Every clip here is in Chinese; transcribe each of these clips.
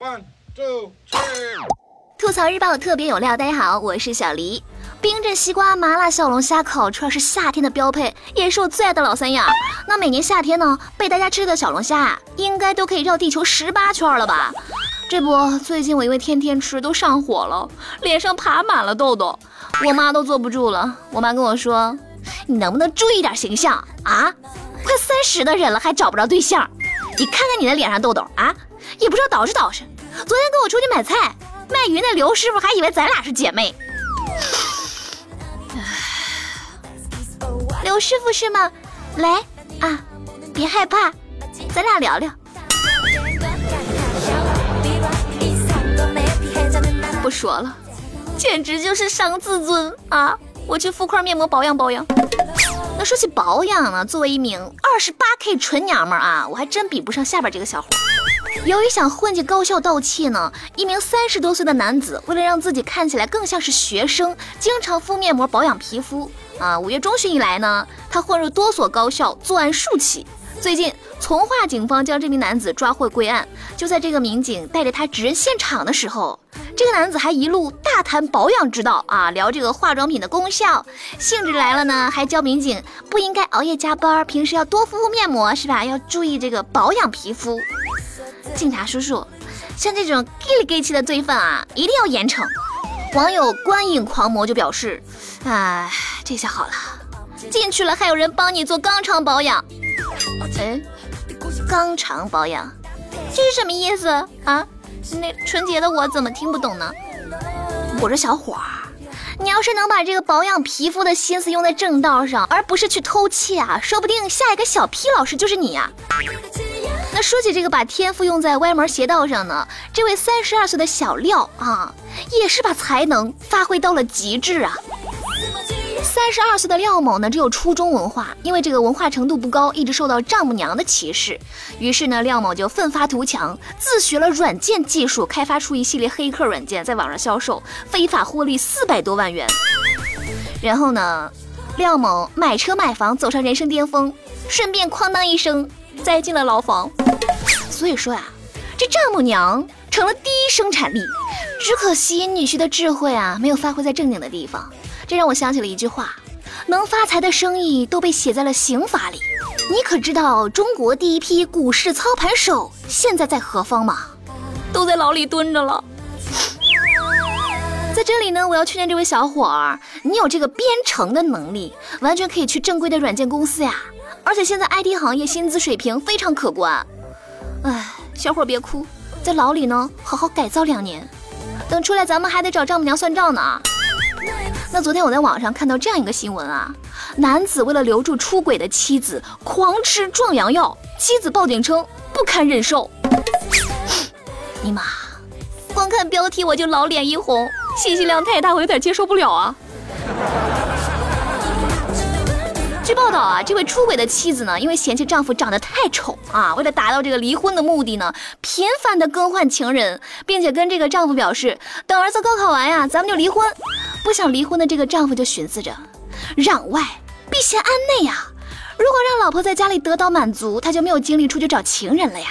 One, two, three. 吐槽日报特别有料，大家好，我是小黎。冰镇西瓜、麻辣小龙虾、烤串是夏天的标配，也是我最爱的老三样。那每年夏天呢，被大家吃的小龙虾应该都可以绕地球十八圈了吧？这不，最近我因为天天吃都上火了，脸上爬满了痘痘，我妈都坐不住了。我妈跟我说：“你能不能注意点形象啊？快三十的人了还找不着对象，你看看你的脸上痘痘啊，也不知道捯饬捯饬。昨天跟我出去买菜，卖鱼那刘师傅还以为咱俩是姐妹。”刘师傅是吗？来啊，别害怕，咱俩聊聊。不说了，简直就是伤自尊啊！我去敷块面膜保养保养。那说起保养呢，作为一名二十八 K 纯娘们儿啊，我还真比不上下边这个小伙。由于想混进高校盗窃呢，一名三十多岁的男子为了让自己看起来更像是学生，经常敷面膜保养皮肤。啊，五月中旬以来呢，他混入多所高校作案数起。最近，从化警方将这名男子抓获归案。就在这个民警带着他指认现场的时候，这个男子还一路大谈保养之道啊，聊这个化妆品的功效。兴致来了呢，还教民警不应该熬夜加班，平时要多敷敷面膜，是吧？要注意这个保养皮肤。警察叔叔，像这种 gay 里 gay 气的罪犯啊，一定要严惩。网友观影狂魔就表示，哎，这下好了，进去了还有人帮你做肛肠保养。哎，肛肠保养，这是什么意思啊？那纯洁的我怎么听不懂呢？我说小伙儿，你要是能把这个保养皮肤的心思用在正道上，而不是去偷窃啊，说不定下一个小 P 老师就是你呀。那说起这个把天赋用在歪门邪道上呢，这位三十二岁的小廖啊，也是把才能发挥到了极致啊。三十二岁的廖某呢，只有初中文化，因为这个文化程度不高，一直受到丈母娘的歧视。于是呢，廖某就奋发图强，自学了软件技术，开发出一系列黑客软件，在网上销售，非法获利四百多万元。然后呢，廖某买车买房，走上人生巅峰，顺便哐当一声栽进了牢房。所以说呀，这丈母娘成了第一生产力，只可惜女婿的智慧啊，没有发挥在正经的地方。这让我想起了一句话：能发财的生意都被写在了刑法里。你可知道中国第一批股市操盘手现在在何方吗？都在牢里蹲着了。在这里呢，我要劝劝这位小伙儿，你有这个编程的能力，完全可以去正规的软件公司呀。而且现在 IT 行业薪资水平非常可观。哎，小伙别哭，在牢里呢，好好改造两年，等出来咱们还得找丈母娘算账呢。那昨天我在网上看到这样一个新闻啊，男子为了留住出轨的妻子，狂吃壮阳药，妻子报警称不堪忍受。尼玛，光看标题我就老脸一红，信息量太大，我有点接受不了啊。报道啊，这位出轨的妻子呢，因为嫌弃丈夫长得太丑啊，为了达到这个离婚的目的呢，频繁的更换情人，并且跟这个丈夫表示，等儿子高考完呀，咱们就离婚。不想离婚的这个丈夫就寻思着，攘外必先安内呀，如果让老婆在家里得到满足，他就没有精力出去找情人了呀。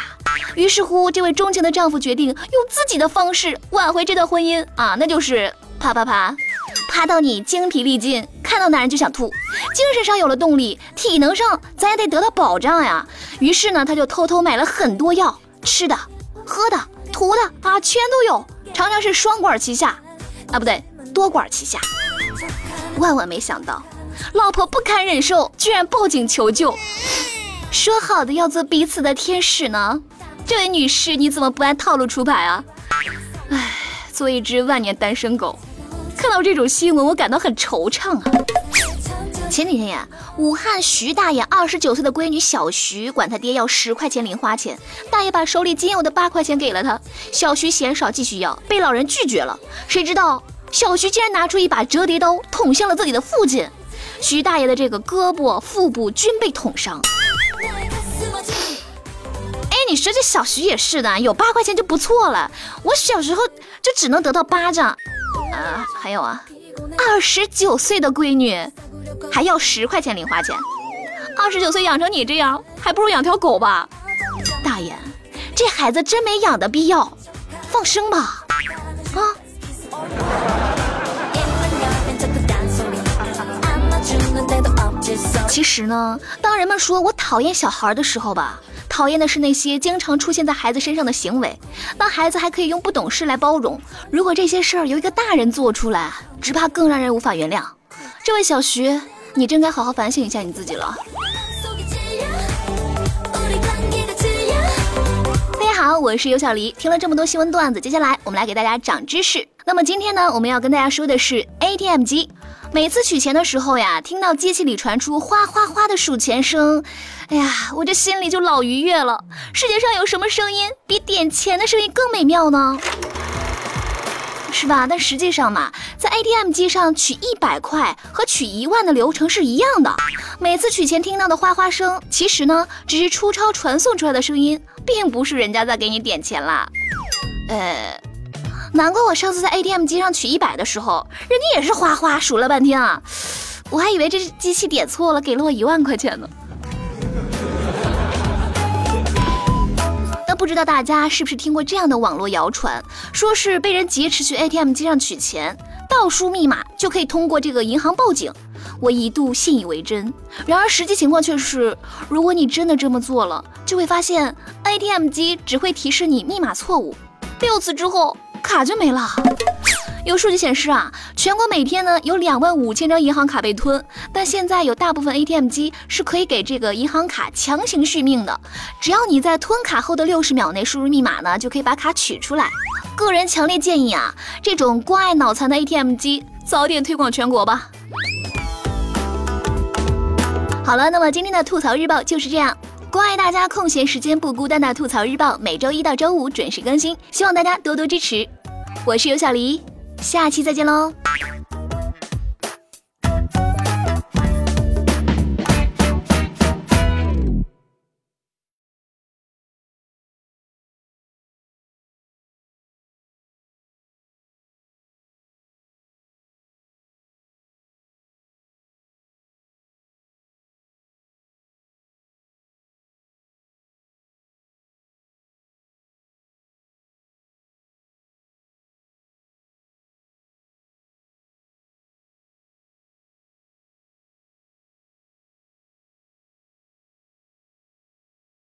于是乎，这位钟情的丈夫决定用自己的方式挽回这段婚姻啊，那就是啪啪啪。趴到你精疲力尽，看到男人就想吐，精神上有了动力，体能上咱也得得到保障呀。于是呢，他就偷偷买了很多药，吃的、喝的、涂的啊，全都有，常常是双管齐下，啊不对，多管齐下。万万没想到，老婆不堪忍受，居然报警求救。说好的要做彼此的天使呢？这位女士，你怎么不按套路出牌啊？唉，做一只万年单身狗。看到这种新闻，我感到很惆怅啊。前几天呀，武汉徐大爷二十九岁的闺女小徐管他爹要十块钱零花钱，大爷把手里仅有的八块钱给了他，小徐嫌少继续要，被老人拒绝了。谁知道小徐竟然拿出一把折叠刀捅向了自己的父亲，徐大爷的这个胳膊、腹部均被捅伤。哎，你说这小徐也是的，有八块钱就不错了，我小时候就只能得到巴掌。啊，还有啊，二十九岁的闺女还要十块钱零花钱，二十九岁养成你这样，还不如养条狗吧。大爷，这孩子真没养的必要。放生吧，啊！其实呢，当人们说我讨厌小孩的时候吧，讨厌的是那些经常出现在孩子身上的行为。那孩子还可以用不懂事来包容，如果这些事儿由一个大人做出来，只怕更让人无法原谅。这位小徐，你真该好好反省一下你自己了。大家好，我是尤小黎。听了这么多新闻段子，接下来我们来给大家长知识。那么今天呢，我们要跟大家说的是 ATM 机。每次取钱的时候呀，听到机器里传出哗哗哗的数钱声，哎呀，我这心里就老愉悦了。世界上有什么声音比点钱的声音更美妙呢？是吧？但实际上嘛，在 ATM 机上取一百块和取一万的流程是一样的。每次取钱听到的哗哗声，其实呢，只是出钞传送出来的声音，并不是人家在给你点钱啦。呃。难怪我上次在 ATM 机上取一百的时候，人家也是哗哗数了半天啊，我还以为这是机器点错了，给了我一万块钱呢。那不知道大家是不是听过这样的网络谣传，说是被人劫持去 ATM 机上取钱，倒输密码就可以通过这个银行报警。我一度信以为真，然而实际情况却是，如果你真的这么做了，就会发现 ATM 机只会提示你密码错误，六次之后。卡就没了。有数据显示啊，全国每天呢有两万五千张银行卡被吞，但现在有大部分 ATM 机是可以给这个银行卡强行续命的，只要你在吞卡后的六十秒内输入密码呢，就可以把卡取出来。个人强烈建议啊，这种关爱脑残的 ATM 机早点推广全国吧。好了，那么今天的吐槽日报就是这样。关爱大家空闲时间不孤单的吐槽日报，每周一到周五准时更新，希望大家多多支持。我是尤小黎，下期再见喽。